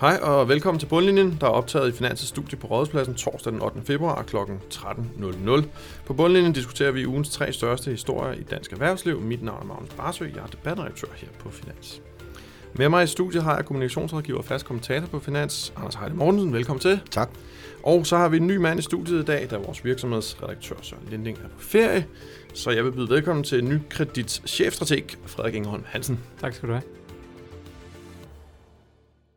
Hej og velkommen til Bundlinjen, der er optaget i Finans' studie på Rådhuspladsen torsdag den 8. februar kl. 13.00. På Bundlinjen diskuterer vi ugens tre største historier i dansk erhvervsliv. Mit navn er Magnus Barsø, jeg er debatredaktør her på Finans. Med mig i studiet har jeg kommunikationsrådgiver og fast kommentator på Finans, Anders Heide Mortensen. Velkommen til. Tak. Og så har vi en ny mand i studiet i dag, da vores virksomhedsredaktør Søren Linding er på ferie. Så jeg vil byde velkommen til ny kredits chefstrateg, Frederik Ingeholm Hansen. Tak skal du have.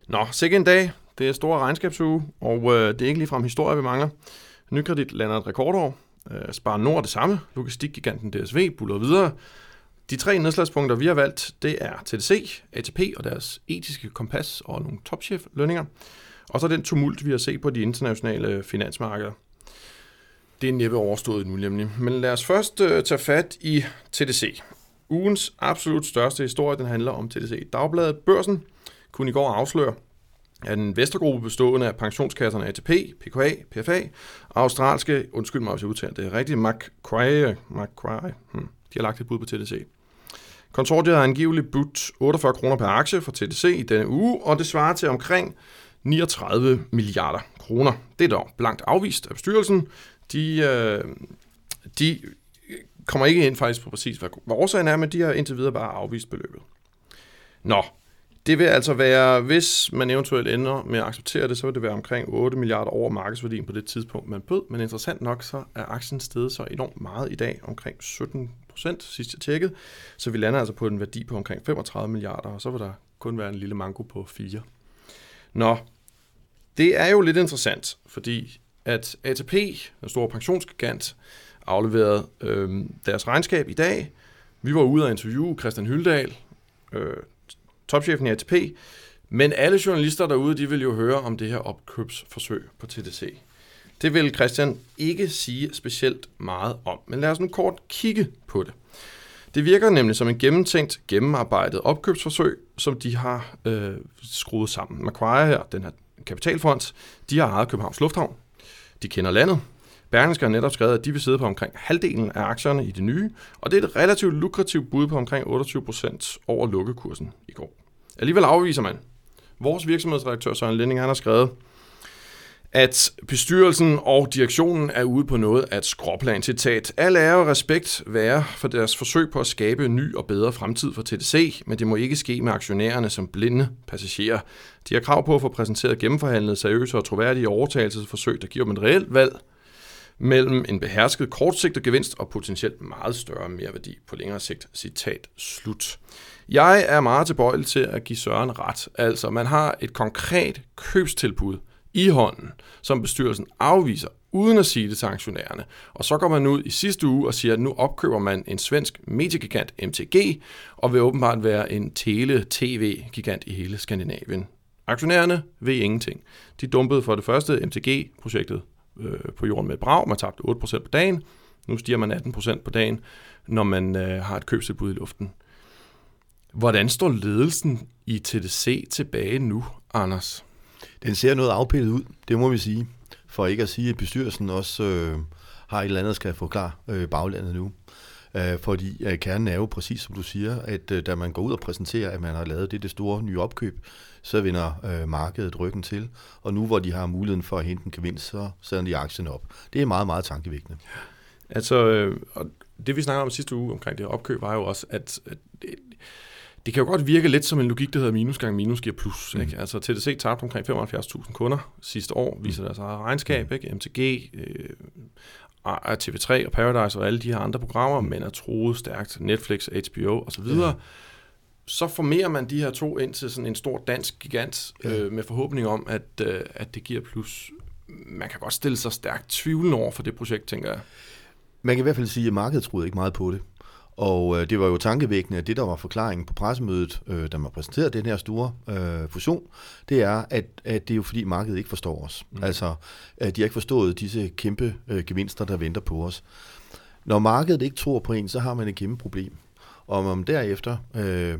Nå, sikke en dag. Det er store regnskabsuge, og øh, det er ikke ligefrem historie, vi mangler. Nykredit lander et rekordår. Øh, Spar Nord det samme. Logistikgiganten DSV buller videre. De tre nedslagspunkter, vi har valgt, det er TDC, ATP og deres etiske kompas og nogle topchef-lønninger. Og så den tumult, vi har set på de internationale finansmarkeder. Det er næppe overstået nu nemlig. Men lad os først øh, tage fat i TDC. Ugens absolut største historie, den handler om TDC. Dagbladet Børsen kunne i går afsløre, at en vestergruppe bestående af pensionskasserne ATP, PKA, PFA og australske, undskyld mig hvis jeg udtaler det rigtigt, Macquarie, Macquarie hmm, de har lagt et bud på TDC. Konsortiet har angiveligt budt 48 kroner per aktie for TDC i denne uge, og det svarer til omkring 39 milliarder kroner. Det er dog blankt afvist af bestyrelsen. De, øh, de kommer ikke ind faktisk på præcis, hvad, hvad årsagen er, men de har indtil videre bare afvist beløbet. Nå, det vil altså være, hvis man eventuelt ender med at acceptere det, så vil det være omkring 8 milliarder over markedsværdien på det tidspunkt, man bød. Men interessant nok, så er aktien steget så enormt meget i dag, omkring 17 procent, sidst jeg tjekkede. Så vi lander altså på en værdi på omkring 35 milliarder, og så vil der kun være en lille manko på 4. Nå, det er jo lidt interessant, fordi at ATP, den store pensionsgigant, afleverede øh, deres regnskab i dag. Vi var ude at interviewe Christian Hyldal, øh, topchefen i ATP, men alle journalister derude, de vil jo høre om det her opkøbsforsøg på TDC. Det vil Christian ikke sige specielt meget om, men lad os nu kort kigge på det. Det virker nemlig som en gennemtænkt, gennemarbejdet opkøbsforsøg, som de har øh, skruet sammen. Macquarie her, den her kapitalfond, de har ejet Københavns Lufthavn. De kender landet. Berlingske har netop skrevet, at de vil sidde på omkring halvdelen af aktierne i det nye, og det er et relativt lukrativt bud på omkring 28% over lukkekursen i går. Alligevel afviser man. Vores virksomhedsredaktør Søren Lending han har skrevet, at bestyrelsen og direktionen er ude på noget af et skråplan. Citat. Al ære og respekt være for deres forsøg på at skabe en ny og bedre fremtid for TDC, men det må ikke ske med aktionærerne som blinde passagerer. De har krav på at få præsenteret gennemforhandlet seriøse og troværdige overtagelsesforsøg, der giver dem et reelt valg mellem en behersket kortsigtet gevinst og potentielt meget større merværdi på længere sigt. Citat slut. Jeg er meget tilbøjelig til at give Søren ret. Altså, man har et konkret købstilbud i hånden, som bestyrelsen afviser, uden at sige det til aktionærerne. Og så går man ud i sidste uge og siger, at nu opkøber man en svensk mediegigant MTG, og vil åbenbart være en tele-tv-gigant i hele Skandinavien. Aktionærerne ved ingenting. De dumpede for det første MTG-projektet øh, på jorden med et brag. Man tabte 8% på dagen. Nu stiger man 18% på dagen, når man øh, har et købstilbud i luften. Hvordan står ledelsen i TDC tilbage nu, Anders? Den ser noget afpillet ud, det må vi sige. For ikke at sige, at bestyrelsen også øh, har et eller andet, skal forklare øh, baglandet nu. Øh, fordi øh, kernen er jo præcis som du siger, at øh, da man går ud og præsenterer, at man har lavet det, det store nye opkøb, så vinder øh, markedet ryggen til. Og nu hvor de har muligheden for at hente en gevinst, så sætter de aktien op. Det er meget, meget tankevækkende. Altså, øh, og det vi snakkede om sidste uge omkring det her opkøb, var jo også, at, at det, det kan jo godt virke lidt som en logik, der hedder minus gange minus giver plus. Mm. Ikke? Altså TDC tabte omkring 75.000 kunder sidste år, viser deres eget regnskab. Ikke? MTG, øh, TV3 og Paradise og alle de her andre programmer, men er troet stærkt, Netflix, HBO osv., ja. så formerer man de her to ind til sådan en stor dansk gigant ja. øh, med forhåbning om, at, øh, at det giver plus. Man kan godt stille sig stærkt tvivlende over for det projekt, tænker jeg. Man kan i hvert fald sige, at markedet troede ikke meget på det. Og øh, det var jo tankevækkende, at det, der var forklaringen på pressemødet, øh, da man præsenterede den her store øh, fusion, det er, at, at det er jo fordi markedet ikke forstår os. Mm. Altså, at de har ikke forstået disse kæmpe øh, gevinster, der venter på os. Når markedet ikke tror på en, så har man et kæmpe problem. Og om man derefter øh,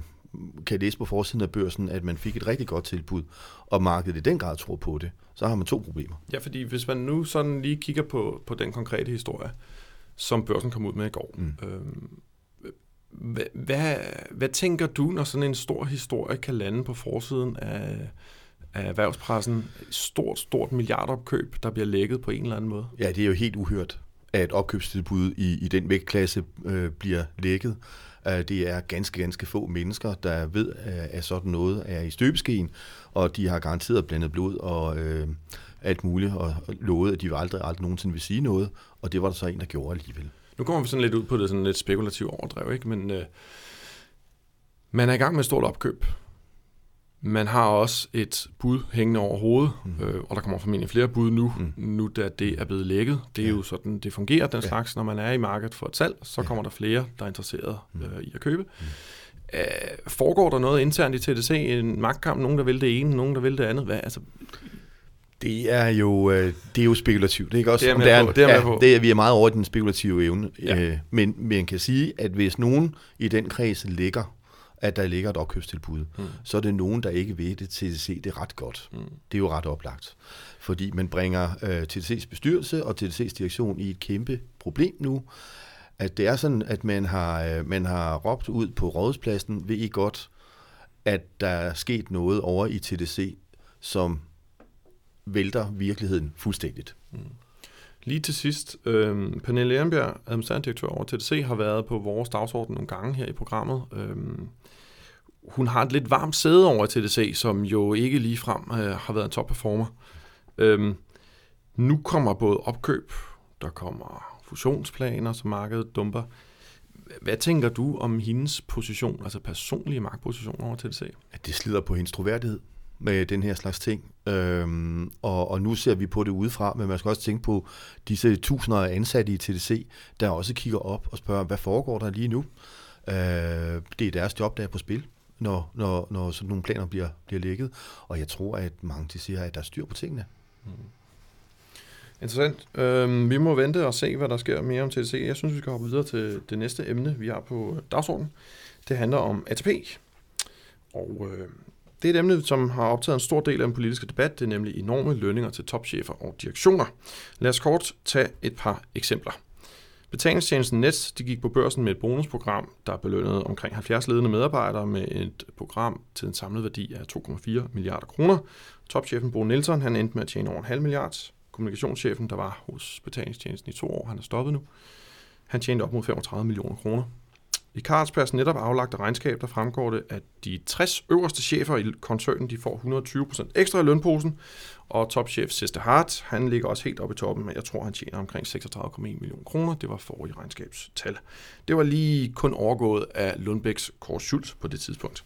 kan læse på forsiden af børsen, at man fik et rigtig godt tilbud, og markedet i den grad tror på det, så har man to problemer. Ja, fordi hvis man nu sådan lige kigger på, på den konkrete historie, som børsen kom ud med i går, mm. øh, hvad, hvad, hvad tænker du, når sådan en stor historie kan lande på forsiden af, af erhvervspressen. Stort, stort milliardopkøb, der bliver lækket på en eller anden måde. Ja, det er jo helt uhørt, at et opkøbstilbud i, i den vægtklasse øh, bliver lækket. Uh, det er ganske, ganske få mennesker, der ved, øh, at sådan noget er i støbeskeen, og de har garanteret blandet blod og øh, alt muligt, og lovet, at de aldrig, aldrig nogensinde vil sige noget, og det var der så en, der gjorde alligevel. Nu kommer vi sådan lidt ud på det sådan lidt spekulative overdrev, ikke? men øh, man er i gang med et stort opkøb. Man har også et bud hængende over hovedet, mm. øh, og der kommer formentlig flere bud nu, mm. nu da det er blevet lækket. Det er ja. jo sådan, det fungerer den slags. Ja. Når man er i markedet for et salg, så kommer der flere, der er interesseret mm. øh, i at købe. Mm. Æh, foregår der noget internt i TDC, en magtkamp, nogen der vil det ene, nogen der vil det andet? Hvad, altså, det er jo øh, det er jo spekulativt. Det er ikke også det er, det er, på. Det er, ja, på. det er vi er meget over den spekulative evne. Ja. Øh, men man kan sige, at hvis nogen i den kreds ligger at der ligger et opkøbstilbud, mm. så er det nogen, der ikke ved det TDC det er ret godt. Mm. Det er jo ret oplagt. Fordi man bringer øh, TDC's bestyrelse og TDC's direktion i et kæmpe problem nu. At det er sådan, at man har, øh, man har råbt ud på rådspladsen, ved I godt, at der er sket noget over i TDC, som vælter virkeligheden fuldstændigt. Mm. Lige til sidst, øh, Pernille Ehrenbjerg, administrerende direktør over TDC, har været på vores dagsorden nogle gange her i programmet. Øh, hun har et lidt varmt sæde over TDC, som jo ikke lige frem øh, har været en top-performer. Øh, nu kommer både opkøb, der kommer fusionsplaner, som markedet dumper. Hvad tænker du om hendes position, altså personlige magtposition over TDC? At det slider på hendes troværdighed med den her slags ting. Øhm, og, og nu ser vi på det udefra, men man skal også tænke på disse tusinder af ansatte i TDC, der også kigger op og spørger, hvad foregår der lige nu? Øh, det er deres job, der er på spil, når, når, når sådan nogle planer bliver, bliver lægget. Og jeg tror, at mange de siger, at der er styr på tingene. Mm. Interessant. Øhm, vi må vente og se, hvad der sker mere om TDC. Jeg synes, vi skal hoppe videre til det næste emne, vi har på dagsordenen. Det handler om ATP. Og øh, det er et emne, som har optaget en stor del af den politiske debat. Det er nemlig enorme lønninger til topchefer og direktioner. Lad os kort tage et par eksempler. Betalingstjenesten Nets de gik på børsen med et bonusprogram, der belønnede omkring 70 ledende medarbejdere med et program til en samlet værdi af 2,4 milliarder kroner. Topchefen Bo Nielsen han endte med at tjene over en halv milliard. Kommunikationschefen, der var hos betalingstjenesten i to år, han er stoppet nu, han tjente op mod 35 millioner kroner. I Carlsbergs netop aflagte regnskab, der fremgår det, at de 60 øverste chefer i koncernen, de får 120% ekstra i lønposen, og topchef Sister Hart, han ligger også helt oppe i toppen, men jeg tror, han tjener omkring 36,1 millioner kroner. Det var forrige regnskabstal. Det var lige kun overgået af Lundbæks Kors Schultz på det tidspunkt.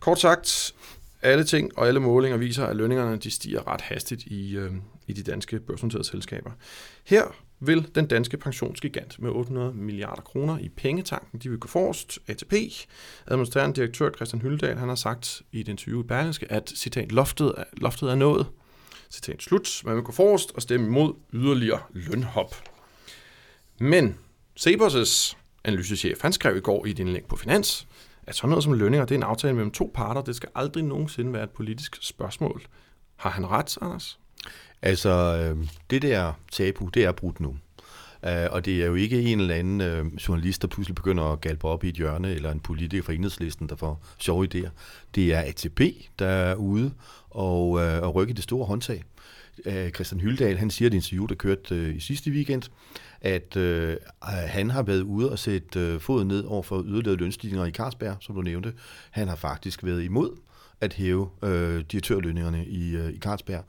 Kort sagt, alle ting og alle målinger viser, at lønningerne de stiger ret hastigt i, øh, i de danske børsnoterede selskaber. Her vil den danske pensionsgigant med 800 milliarder kroner i pengetanken, de vil gå forrest. ATP, administrerende direktør Christian Hyldal, han har sagt i et interview i Berlingske, at citat, loftet, er, loftet er nået. Citat slut. Man vil gå forrest og stemme imod yderligere lønhop. Men Sebers' analysechef, han skrev i går i et indlæg på Finans, at sådan noget som lønninger, det er en aftale mellem to parter. Det skal aldrig nogensinde være et politisk spørgsmål. Har han ret, Anders? Altså, øh, det der tabu, det er brudt nu. Uh, og det er jo ikke en eller anden øh, journalist, der pludselig begynder at galpe op i et hjørne, eller en politiker fra enhedslisten, der får sjove idéer. Det er ATP, der er ude og, uh, og rykke det store håndtag. Uh, Christian Hyldal, han siger i et interview, der kørte øh, i sidste weekend, at øh, han har været ude og sætte øh, foden ned over for yderligere lønstigninger i Carlsberg, som du nævnte. Han har faktisk været imod at hæve øh, direktørlønningerne i, øh, i Carlsberg.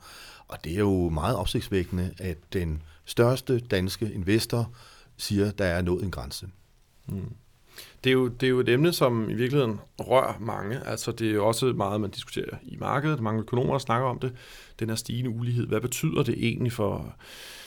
Og det er jo meget opsigtsvækkende, at den største danske investor siger, der er nået en grænse. Mm. Det er, jo, det er jo et emne, som i virkeligheden rører mange. Altså det er jo også meget, man diskuterer i markedet. Mange økonomer snakker om det. Den her stigende ulighed. Hvad betyder det egentlig for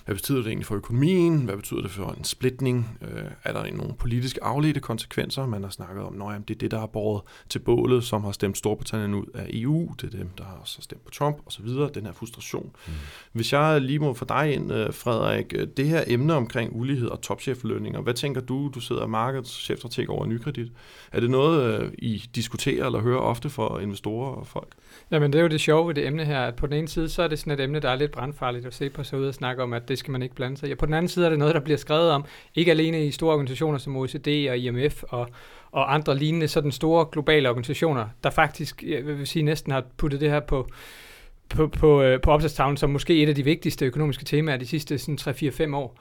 hvad betyder det egentlig for økonomien? Hvad betyder det for en splitning? Øh, er der nogle politiske afledte konsekvenser? Man har snakket om, at det er det, der har båret til bålet, som har stemt Storbritannien ud af EU. Det er dem, der har også stemt på Trump osv. Den her frustration. Mm. Hvis jeg lige må få dig ind, øh, Frederik, øh, det her emne omkring ulighed og topcheflønninger, hvad tænker du? Du sidder markedschefstrateg over over nykredit. Er det noget, øh, I diskuterer eller hører ofte for investorer og folk? Jamen det er jo det sjove ved det emne her, at på den ene side, så er det sådan et emne, der er lidt brandfarligt at se på sig ud og snakke om, at det skal man ikke blande sig i. Og på den anden side er det noget, der bliver skrevet om, ikke alene i store organisationer som OECD og IMF og, og andre lignende sådan store globale organisationer, der faktisk, jeg vil sige, næsten har puttet det her på, på, på, øh, på opslagstavlen som måske et af de vigtigste økonomiske temaer de sidste 3-4-5 år.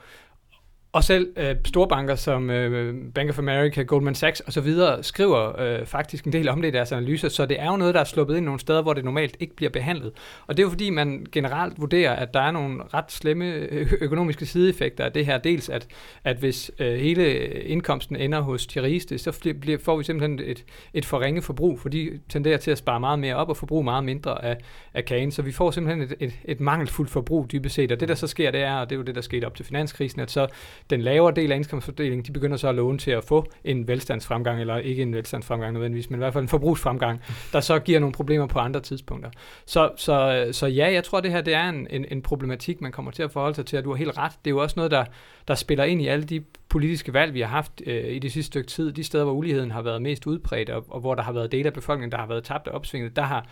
Og selv øh, store banker som øh, Bank of America, Goldman Sachs osv. skriver øh, faktisk en del om det i deres analyser, så det er jo noget, der er sluppet ind nogle steder, hvor det normalt ikke bliver behandlet. Og det er jo fordi, man generelt vurderer, at der er nogle ret slemme øh, økonomiske sideeffekter af det her. Dels at, at hvis øh, hele indkomsten ender hos de rigeste, så bliver, får vi simpelthen et, et forringet forbrug, for de tenderer til at spare meget mere op og forbruge meget mindre af, af kagen. Så vi får simpelthen et, et, et mangelfuldt forbrug dybest set. Og det, der så sker, det er, og det er jo det, der skete op til finanskrisen, at så den lavere del af indkomstfordelingen, de begynder så at låne til at få en velstandsfremgang, eller ikke en velstandsfremgang nødvendigvis, men i hvert fald en forbrugsfremgang, der så giver nogle problemer på andre tidspunkter. Så, så, så ja, jeg tror, det her det er en, en, en problematik, man kommer til at forholde sig til, og du har helt ret. Det er jo også noget, der, der spiller ind i alle de politiske valg, vi har haft øh, i det sidste stykke tid. De steder, hvor uligheden har været mest udbredt, og, og hvor der har været dele af befolkningen, der har været tabt af opsvinget, der har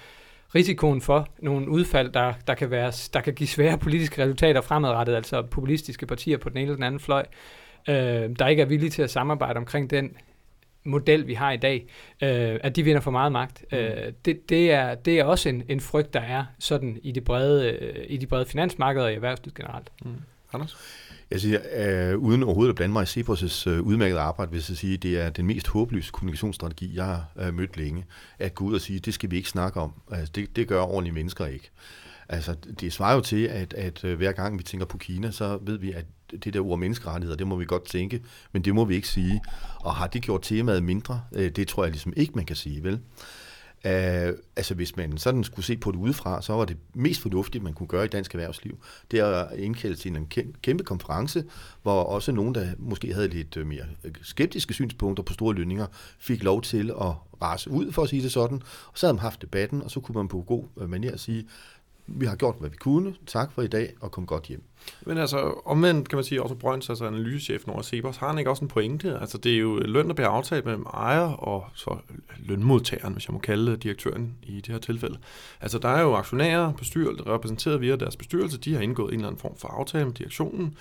risikoen for nogle udfald, der, der, kan være, der kan give svære politiske resultater fremadrettet, altså populistiske partier på den ene eller den anden fløj, øh, der ikke er villige til at samarbejde omkring den model, vi har i dag, øh, at de vinder for meget magt. Mm. Øh, det, det, er, det er også en, en frygt, der er sådan i, det brede, øh, i de brede finansmarkeder og i erhvervslivet generelt. Mm. Anders? Jeg siger, øh, uden overhovedet at blande mig i Cepos' øh, udmærkede arbejde, vil jeg sige, det er den mest håbløse kommunikationsstrategi, jeg har øh, mødt længe. At gå ud og sige, det skal vi ikke snakke om. Altså, det, det gør ordentlige mennesker ikke. Altså, det svarer jo til, at, at øh, hver gang vi tænker på Kina, så ved vi, at det der ord menneskerettigheder, det må vi godt tænke, men det må vi ikke sige. Og har det gjort temaet mindre? Øh, det tror jeg ligesom ikke, man kan sige, vel? Uh, altså hvis man sådan skulle se på det udefra, så var det mest fornuftige, man kunne gøre i dansk erhvervsliv, det er at indkalde til en kæmpe konference, hvor også nogen, der måske havde lidt øh, mere øh, skeptiske synspunkter på store lønninger, fik lov til at rase ud, for at sige det sådan, og så havde man haft debatten, og så kunne man på god manier sige, vi har gjort, hvad vi kunne, tak for i dag, og kom godt hjem. Men altså, omvendt kan man sige, også Brøns, altså analysechefen over Sebers, har han ikke også en pointe? Altså, det er jo løn, der bliver aftalt mellem ejer og så lønmodtageren, hvis jeg må kalde det, direktøren i det her tilfælde. Altså, der er jo aktionærer, bestyrelse, repræsenteret via deres bestyrelse, de har indgået en eller anden form for aftale med direktionen,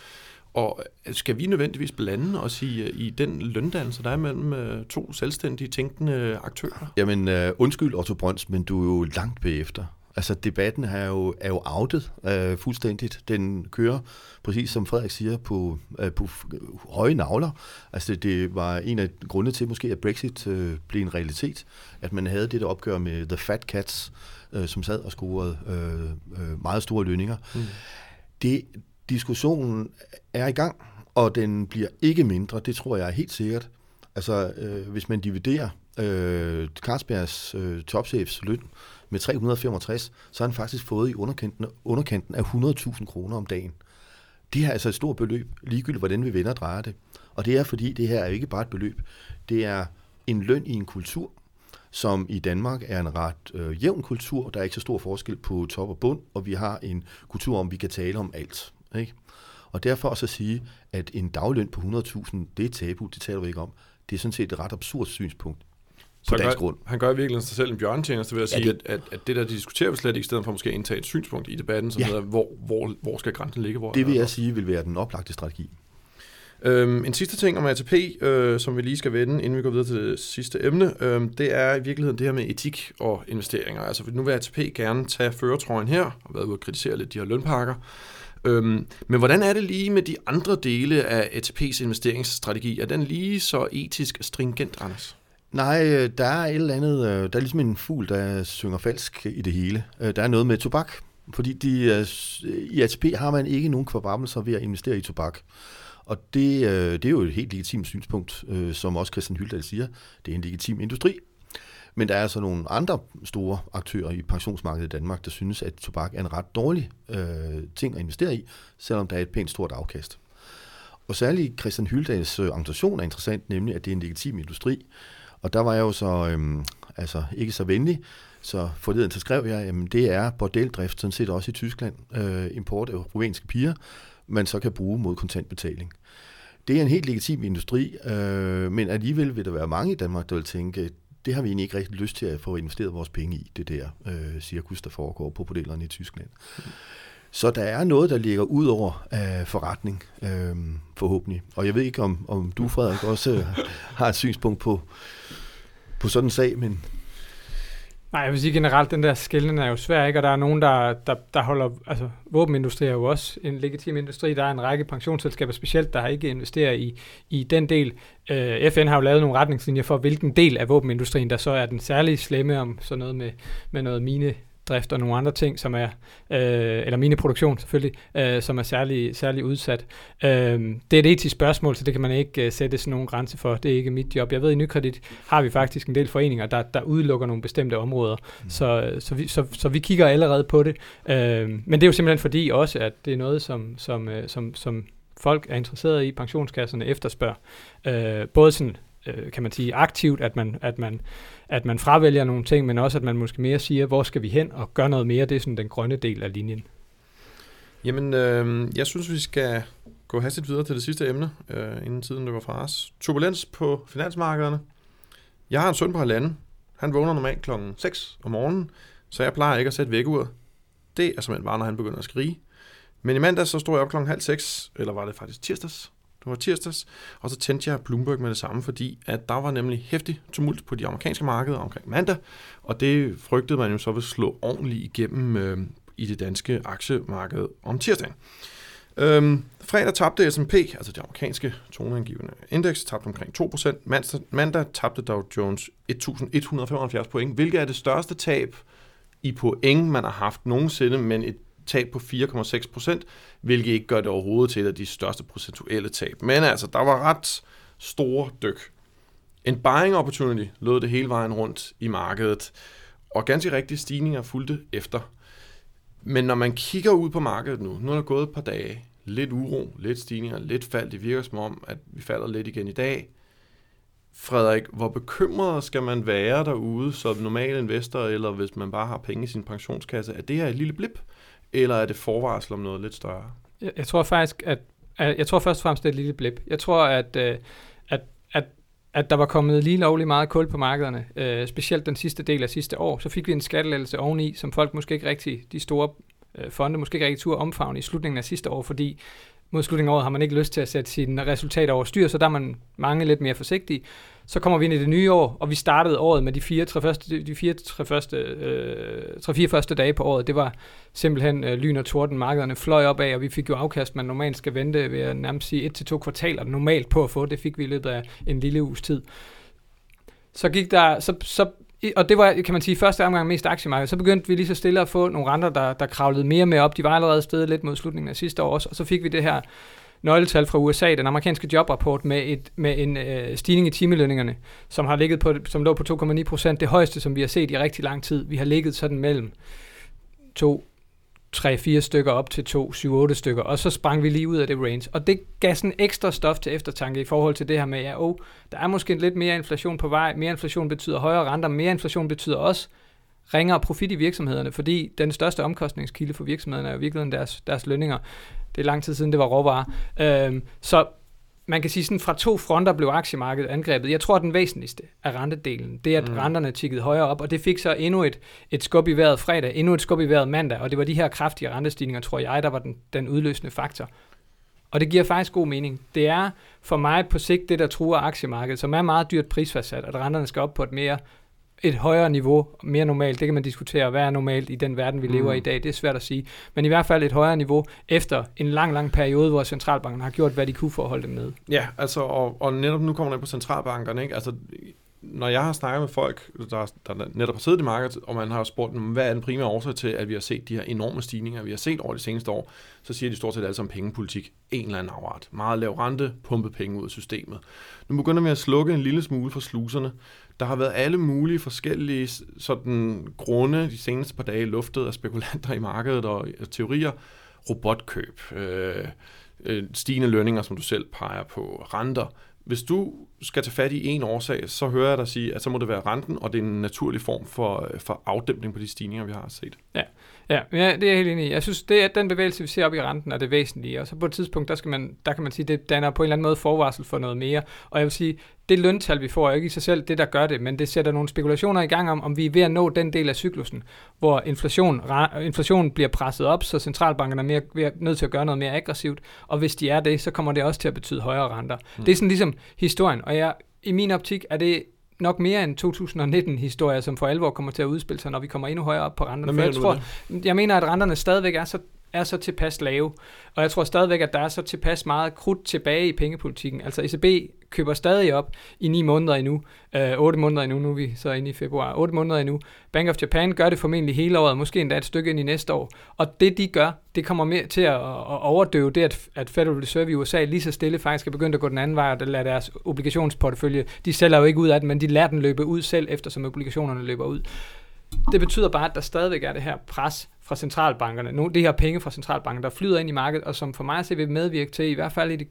og skal vi nødvendigvis blande os i, i den løndannelse, der er mellem uh, to selvstændige tænkende aktører? Jamen, uh, undskyld Otto Brøns, men du er jo langt bagefter. Altså debatten er jo, er jo outet øh, fuldstændigt. Den kører, præcis som Frederik siger, på, øh, på høje navler. Altså det var en af grundene til måske, at Brexit øh, blev en realitet. At man havde det der opgør med The Fat Cats, øh, som sad og scorede øh, øh, meget store lønninger. Mm. Det, diskussionen er i gang, og den bliver ikke mindre. Det tror jeg er helt sikkert. Altså øh, hvis man dividerer øh, Carlsbergs øh, topchefs løn med 365, så har han faktisk fået i underkanten, underkanten af 100.000 kroner om dagen. Det er altså et stort beløb, ligegyldigt hvordan vi vender og drejer det. Og det er fordi, det her er ikke bare et beløb. Det er en løn i en kultur, som i Danmark er en ret øh, jævn kultur. Der er ikke så stor forskel på top og bund, og vi har en kultur, om vi kan tale om alt. Ikke? Og derfor også at sige, at en dagløn på 100.000, det er tabu, det taler vi ikke om. Det er sådan set et ret absurd synspunkt på dansk grund. Han gør virkelig sig selv en bjørntjeneste ved at sige, ja, det... at, at, at det der diskuterer vi slet ikke, i stedet for måske at indtage et synspunkt i debatten, som ja. hedder, hvor, hvor, hvor skal grænsen ligge? Hvor det vil jeg sige vil være den oplagte strategi. Øhm, en sidste ting om ATP, øh, som vi lige skal vende, inden vi går videre til det sidste emne, øh, det er i virkeligheden det her med etik og investeringer. Altså nu vil ATP gerne tage føretrøjen her, og været ude at kritisere lidt de her lønpakker. Øhm, men hvordan er det lige med de andre dele af ATP's investeringsstrategi? Er den lige så etisk stringent, Anders? Nej, øh, der er et eller andet, øh, der er ligesom en fugl, der synger falsk i det hele. Øh, der er noget med tobak, fordi de, i ATP har man ikke nogen kvababbelser ved at investere i tobak. Og det, det er jo et helt legitimt synspunkt, som også Christian Hyldal siger. Det er en legitim industri. Men der er altså nogle andre store aktører i pensionsmarkedet i Danmark, der synes, at tobak er en ret dårlig øh, ting at investere i, selvom der er et pænt stort afkast. Og særligt Christian Hyldals argumentation er interessant, nemlig at det er en legitim industri. Og der var jeg jo så øhm, altså ikke så venlig, så forleden så skrev jeg, at det er bordeldrift, sådan set også i Tyskland, øh, import af rumænske piger, man så kan bruge mod kontantbetaling. Det er en helt legitim industri, øh, men alligevel vil der være mange i Danmark, der vil tænke, det har vi egentlig ikke rigtig lyst til at få investeret vores penge i, det der øh, cirkus, der foregår på bordellerne i Tyskland. Mm. Så der er noget, der ligger ud over øh, forretning, øh, forhåbentlig. Og jeg ved ikke, om, om du, Frederik, også øh, har et synspunkt på, på sådan en sag, men... Nej, jeg vil sige generelt, den der skældning er jo svær, ikke? Og der er nogen, der, der, der holder... Altså, våbenindustri er jo også en legitim industri. Der er en række pensionsselskaber specielt, der ikke investerer i, i den del. Øh, FN har jo lavet nogle retningslinjer for, hvilken del af våbenindustrien, der så er den særlige slemme om sådan noget med, med noget mine drift og nogle andre ting, som er, øh, eller mineproduktion selvfølgelig, øh, som er særlig, særlig udsat. Øh, det er et etisk spørgsmål, så det kan man ikke øh, sætte sådan nogle grænse for. Det er ikke mit job. Jeg ved, i Nykredit har vi faktisk en del foreninger, der, der udelukker nogle bestemte områder, mm. så, så, vi, så, så vi kigger allerede på det. Øh, men det er jo simpelthen fordi også, at det er noget, som, som, øh, som, som folk er interesseret i, pensionskasserne efterspørger. Øh, både sådan øh, kan man sige, aktivt, at man, at, man, at man fravælger nogle ting, men også at man måske mere siger, hvor skal vi hen, og gør noget mere. Det er sådan den grønne del af linjen. Jamen, øh, jeg synes, vi skal gå hastigt videre til det sidste emne, øh, inden tiden løber fra os. Turbulens på finansmarkederne. Jeg har en søn på halvanden. Han vågner normalt klokken 6 om morgenen, så jeg plejer ikke at sætte vækkeur. Det er simpelthen bare, når han begynder at skrige. Men i mandag så stod jeg op klokken halv seks, eller var det faktisk tirsdags, det var tirsdags, og så tændte jeg Bloomberg med det samme, fordi at der var nemlig hæftig tumult på de amerikanske markeder omkring mandag, og det frygtede man jo så vil slå ordentligt igennem øh, i det danske aktiemarked om tirsdagen. Øhm, fredag tabte S&P, altså det amerikanske toneangivende indeks, tabte omkring 2%. Mandag, mandag tabte Dow Jones 1175 point, hvilket er det største tab i point, man har haft nogensinde, men et tab på 4,6 procent, hvilket ikke gør det overhovedet til et af de største procentuelle tab. Men altså, der var ret store dyk. En buying opportunity lød det hele vejen rundt i markedet, og ganske rigtige stigninger fulgte efter. Men når man kigger ud på markedet nu, nu er der gået et par dage, lidt uro, lidt stigninger, lidt fald, det virker som om, at vi falder lidt igen i dag. Frederik, hvor bekymret skal man være derude som normal investor, eller hvis man bare har penge i sin pensionskasse? Er det her et lille blip, eller er det forvarsel om noget lidt større? Jeg, jeg tror faktisk, at, at jeg tror først og fremmest, det er et lille blip. Jeg tror, at, øh, at, at, at der var kommet lige lovligt meget kul på markederne, øh, specielt den sidste del af sidste år. Så fik vi en skattelettelse oveni, som folk måske ikke rigtig, de store øh, fonde måske ikke rigtig turde omfavne i slutningen af sidste år, fordi mod slutningen af året har man ikke lyst til at sætte sine resultater over styr, så der er man mange lidt mere forsigtige. Så kommer vi ind i det nye år, og vi startede året med de fire, tre første, de fire, tre første, øh, tre, fire første dage på året. Det var simpelthen øh, lyn og torden. Markederne fløj op af, og vi fik jo afkast, man normalt skal vente ved at nærmest sige et til to kvartaler normalt på at få. Det fik vi i løbet af en lille uges tid. Så gik der, så, så og det var, kan man sige, første omgang mest aktiemarked. Så begyndte vi lige så stille at få nogle renter, der, der kravlede mere med op. De var allerede stedet lidt mod slutningen af sidste år også, og så fik vi det her nøgletal fra USA, den amerikanske jobrapport, med, et, med en øh, stigning i timelønningerne, som har ligget på, som lå på 2,9 procent, det højeste, som vi har set i rigtig lang tid. Vi har ligget sådan mellem 2, 3-4 stykker op til 2, 7-8 stykker, og så sprang vi lige ud af det range. Og det gav sådan ekstra stof til eftertanke i forhold til det her med, ja, oh, der er måske lidt mere inflation på vej, mere inflation betyder højere renter, mere inflation betyder også ringere profit i virksomhederne, fordi den største omkostningskilde for virksomhederne er jo virkelig deres, deres lønninger. Det er lang tid siden, det var råvarer. Øhm, så man kan sige, sådan fra to fronter blev aktiemarkedet angrebet. Jeg tror, at den væsentligste af rentedelen, det er, at mm. renterne tikkede højere op, og det fik så endnu et, et skub i vejret fredag, endnu et skub i vejret mandag, og det var de her kraftige rentestigninger, tror jeg, der var den, den udløsende faktor. Og det giver faktisk god mening. Det er for mig på sigt det, der truer aktiemarkedet, som er meget dyrt prisfastsat, at renterne skal op på et mere et højere niveau, mere normalt, det kan man diskutere, hvad er normalt i den verden, vi mm. lever i i dag, det er svært at sige, men i hvert fald et højere niveau, efter en lang, lang periode, hvor centralbanken har gjort, hvad de kunne for at holde dem nede. Ja, altså, og, og netop nu kommer det på centralbankerne, ikke? Altså, når jeg har snakket med folk, der, der netop har siddet i markedet, og man har spurgt dem, hvad er den primære årsag til, at vi har set de her enorme stigninger, vi har set over de seneste år, så siger de stort set alle sammen pengepolitik. En eller anden afart. Meget lav rente, pumpet penge ud af systemet. Nu begynder vi at slukke en lille smule for sluserne. Der har været alle mulige forskellige sådan, grunde de seneste par dage luftet af spekulanter i markedet og øh, teorier. Robotkøb, øh, øh, stigende lønninger, som du selv peger på, renter. Hvis du skal tage fat i en årsag, så hører jeg dig sige, at så må det være renten, og det er en naturlig form for, øh, for afdæmpning på de stigninger, vi har set. Ja, ja, ja det er jeg helt enig i. Jeg synes, det er den bevægelse, vi ser op i renten, er det væsentlige. Og så på et tidspunkt, der, skal man, der kan man sige, det danner på en eller anden måde forvarsel for noget mere. Og jeg vil sige, det løntal, vi får, er ikke i sig selv det, der gør det, men det sætter nogle spekulationer i gang om, om vi er ved at nå den del af cyklusen, hvor inflation, inflationen bliver presset op, så centralbankerne er mere, nødt til at gøre noget mere aggressivt, og hvis de er det, så kommer det også til at betyde højere renter. Mm. Det er sådan ligesom historien, og jeg, i min optik er det nok mere end 2019-historie, som for alvor kommer til at udspille sig, når vi kommer endnu højere op på renterne. Jeg, tror, jeg mener, at renterne stadigvæk er så er så tilpas lave. Og jeg tror stadigvæk, at der er så tilpas meget krudt tilbage i pengepolitikken. Altså ECB køber stadig op i 9 måneder endnu. Øh, 8 måneder endnu, nu er vi så inde i februar. 8 måneder endnu. Bank of Japan gør det formentlig hele året, måske endda et stykke ind i næste år. Og det de gør, det kommer mere til at, at overdøve det, at, at Federal Reserve i USA lige så stille faktisk er begyndt at gå den anden vej og lade deres obligationsportefølje, de sælger jo ikke ud af den, men de lader den løbe ud selv, eftersom obligationerne løber ud. Det betyder bare, at der stadigvæk er det her pres fra centralbankerne, nogle, det her penge fra centralbanken, der flyder ind i markedet, og som for mig at vil medvirke til, i hvert fald i det,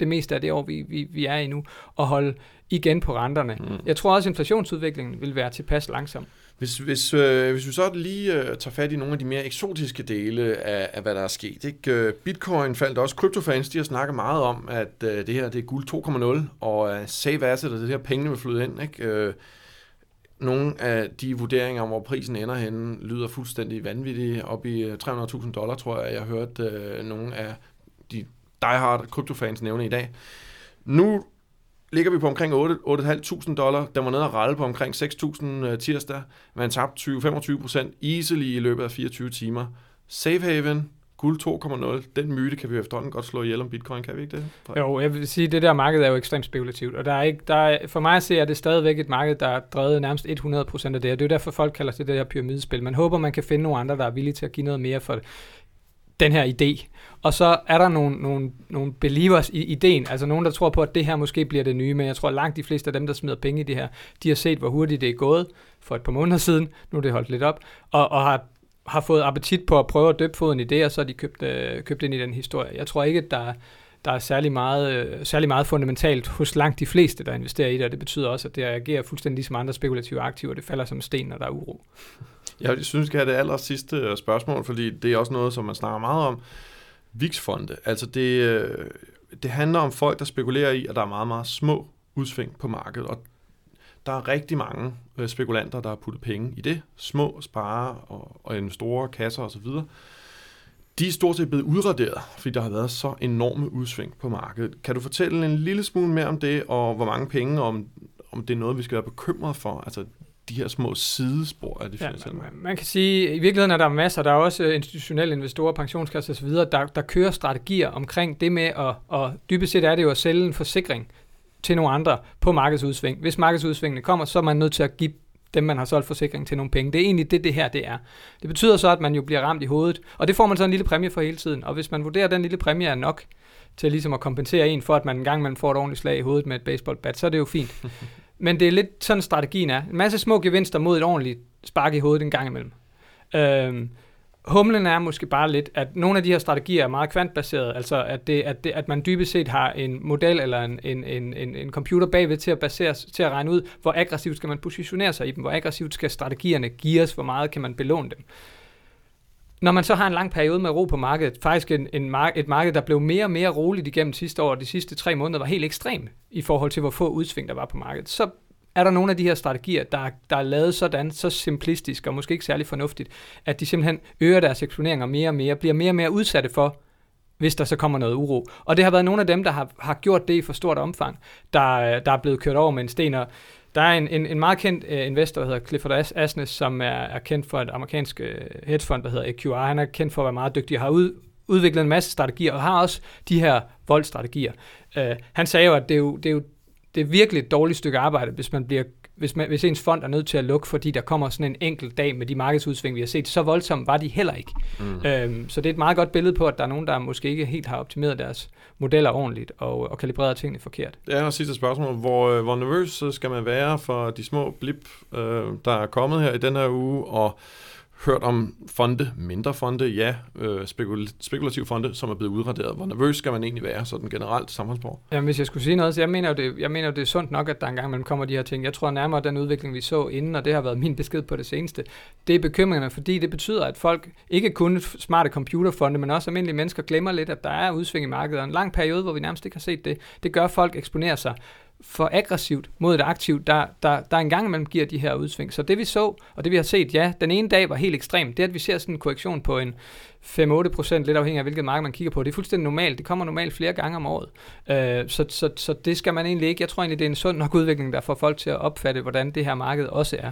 det meste af det år, vi, vi, vi er i nu, at holde igen på renterne. Mm. Jeg tror også, at inflationsudviklingen vil være tilpas langsom. Hvis, hvis, øh, hvis vi så lige øh, tager fat i nogle af de mere eksotiske dele af, af hvad der er sket. Ikke? Øh, Bitcoin faldt også. Kryptofans de har snakket meget om, at øh, det her det er guld 2,0, og uh, Save Asset, og det her pengene vil flyde ind. Ikke? Øh, nogle af de vurderinger om, hvor prisen ender henne, lyder fuldstændig vanvittige. Op i 300.000 øh, dollar, tror jeg, jeg har hørt øh, nogle af de diehard kryptofans nævne i dag. Nu ligger vi på omkring 8.500 dollar. Den var nede og ralle på omkring 6.000 øh, tirsdag. Man tabte 20-25 procent easily i løbet af 24 timer. Safe Haven, guld 2,0, den myte kan vi efterhånden godt slå ihjel om bitcoin, kan vi ikke det? Jo, jeg vil sige, at det der marked er jo ekstremt spekulativt, og der er ikke, der er, for mig at se, det stadigvæk et marked, der er drevet nærmest 100% af det, og det er jo derfor, folk kalder det det her pyramidespil. Man håber, man kan finde nogle andre, der er villige til at give noget mere for den her idé. Og så er der nogle, nogle, nogle believers i ideen, altså nogen, der tror på, at det her måske bliver det nye, men jeg tror, at langt de fleste af dem, der smider penge i det her, de har set, hvor hurtigt det er gået for et par måneder siden, nu er det holdt lidt op, og, og har har fået appetit på at prøve at døbe foden i det, og så har de købt, øh, købt ind i den historie. Jeg tror ikke, at der, der er særlig meget, øh, særlig meget fundamentalt hos langt de fleste, der investerer i det, og det betyder også, at det agerer fuldstændig ligesom andre spekulative aktiver. Det falder som sten, når der er uro. Jeg synes, vi skal have det aller sidste øh, spørgsmål, fordi det er også noget, som man snakker meget om. VIX-fonde, altså det, øh, det handler om folk, der spekulerer i, at der er meget, meget små udsving på markedet, og der er rigtig mange øh, spekulanter, der har puttet penge i det. Små sparer og, og investorer, kasser osv. De er stort set blevet udraderet, fordi der har været så enorme udsving på markedet. Kan du fortælle en lille smule mere om det, og hvor mange penge, om, om det er noget, vi skal være bekymret for? Altså de her små sidespor af det ja, man, man kan sige, at i virkeligheden er der masser, der er også institutionelle investorer, pensionskasser osv., der, der kører strategier omkring det med at, og dybest set er det jo at sælge en forsikring til nogle andre på markedsudsving. Hvis markedsudsvingene kommer, så er man nødt til at give dem, man har solgt forsikring til nogle penge. Det er egentlig det, det her det er. Det betyder så, at man jo bliver ramt i hovedet, og det får man så en lille præmie for hele tiden. Og hvis man vurderer, at den lille præmie er nok til ligesom at kompensere en for, at man en gang man får et ordentligt slag i hovedet med et baseballbat, så er det jo fint. Men det er lidt sådan strategien er. En masse små gevinster mod et ordentligt spark i hovedet en gang imellem. Øhm, Humlen er måske bare lidt, at nogle af de her strategier er meget kvantbaserede, altså at, det, at, det, at man dybest set har en model eller en, en, en, en, en computer bagved til at, basere, til at regne ud, hvor aggressivt skal man positionere sig i dem, hvor aggressivt skal strategierne geares, hvor meget kan man belåne dem. Når man så har en lang periode med ro på markedet, faktisk en, en mar- et marked, der blev mere og mere roligt igennem sidste år, og de sidste tre måneder var helt ekstrem i forhold til, hvor få udsving der var på markedet, så er der nogle af de her strategier, der, der er lavet sådan, så simplistisk og måske ikke særlig fornuftigt, at de simpelthen øger deres eksponeringer mere og mere, bliver mere og mere udsatte for, hvis der så kommer noget uro. Og det har været nogle af dem, der har, har gjort det i for stort omfang, der, der er blevet kørt over med en sten. Og der er en, en, en meget kendt uh, investor, der hedder Clifford Asnes, som er, er kendt for et amerikansk uh, hedgefond, der hedder AQR. Han er kendt for at være meget dygtig og har ud, udviklet en masse strategier, og har også de her voldstrategier. Uh, han sagde jo, at det er jo, det er jo det er virkelig et dårligt stykke arbejde, hvis man bliver hvis, man, hvis ens fond er nødt til at lukke, fordi der kommer sådan en enkelt dag med de markedsudsving, vi har set, så voldsomt var de heller ikke. Mm. Øhm, så det er et meget godt billede på, at der er nogen, der måske ikke helt har optimeret deres modeller ordentligt og, og kalibreret tingene forkert. Er og sidste spørgsmål. Hvor, øh, hvor nervøs skal man være for de små blip, øh, der er kommet her i den her uge, og hørt om fonde, mindre fonde, ja, øh, spekul- spekulative fonde, som er blevet udraderet. Hvor nervøs skal man egentlig være, sådan generelt samfundsborg? Jamen, hvis jeg skulle sige noget, så jeg mener jo, det, jeg mener jo, det er sundt nok, at der engang mellem kommer de her ting. Jeg tror nærmere, at den udvikling, vi så inden, og det har været min besked på det seneste, det er bekymringerne, fordi det betyder, at folk, ikke kun smarte computerfonde, men også almindelige mennesker, glemmer lidt, at der er udsving i markedet. Og en lang periode, hvor vi nærmest ikke har set det, det gør, at folk eksponerer sig for aggressivt mod et aktiv, der, der, der engang imellem giver de her udsving. Så det vi så, og det vi har set, ja, den ene dag var helt ekstremt, det at vi ser sådan en korrektion på en 5-8 procent, lidt afhængig af hvilket marked man kigger på. Det er fuldstændig normalt. Det kommer normalt flere gange om året. Øh, så, så, så det skal man egentlig ikke. Jeg tror egentlig, det er en sund nok udvikling, der får folk til at opfatte, hvordan det her marked også er.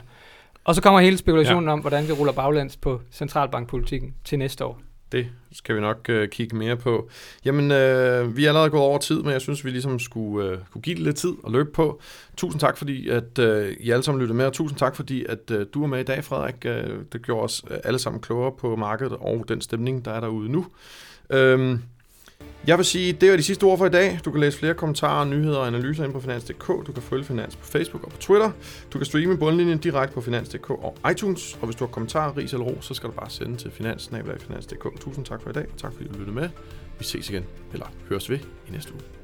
Og så kommer hele spekulationen ja. om, hvordan vi ruller baglands på centralbankpolitikken til næste år. Det skal vi nok øh, kigge mere på. Jamen, øh, vi er allerede gået over tid, men jeg synes, vi ligesom skulle øh, kunne give det lidt tid at løbe på. Tusind tak, fordi at øh, I alle sammen lyttede med, og tusind tak, fordi at øh, du er med i dag, Frederik. Øh, det gjorde os øh, alle sammen klogere på markedet og den stemning, der er derude nu. Øh, jeg vil sige, det var de sidste ord for i dag. Du kan læse flere kommentarer, nyheder og analyser ind på Finans.dk. Du kan følge Finans på Facebook og på Twitter. Du kan streame bundlinjen direkte på Finans.dk og iTunes. Og hvis du har kommentarer, ris eller ro, så skal du bare sende til finans.dk. Tusind tak for i dag. Tak fordi du lyttede med. Vi ses igen, eller høres ved i næste uge.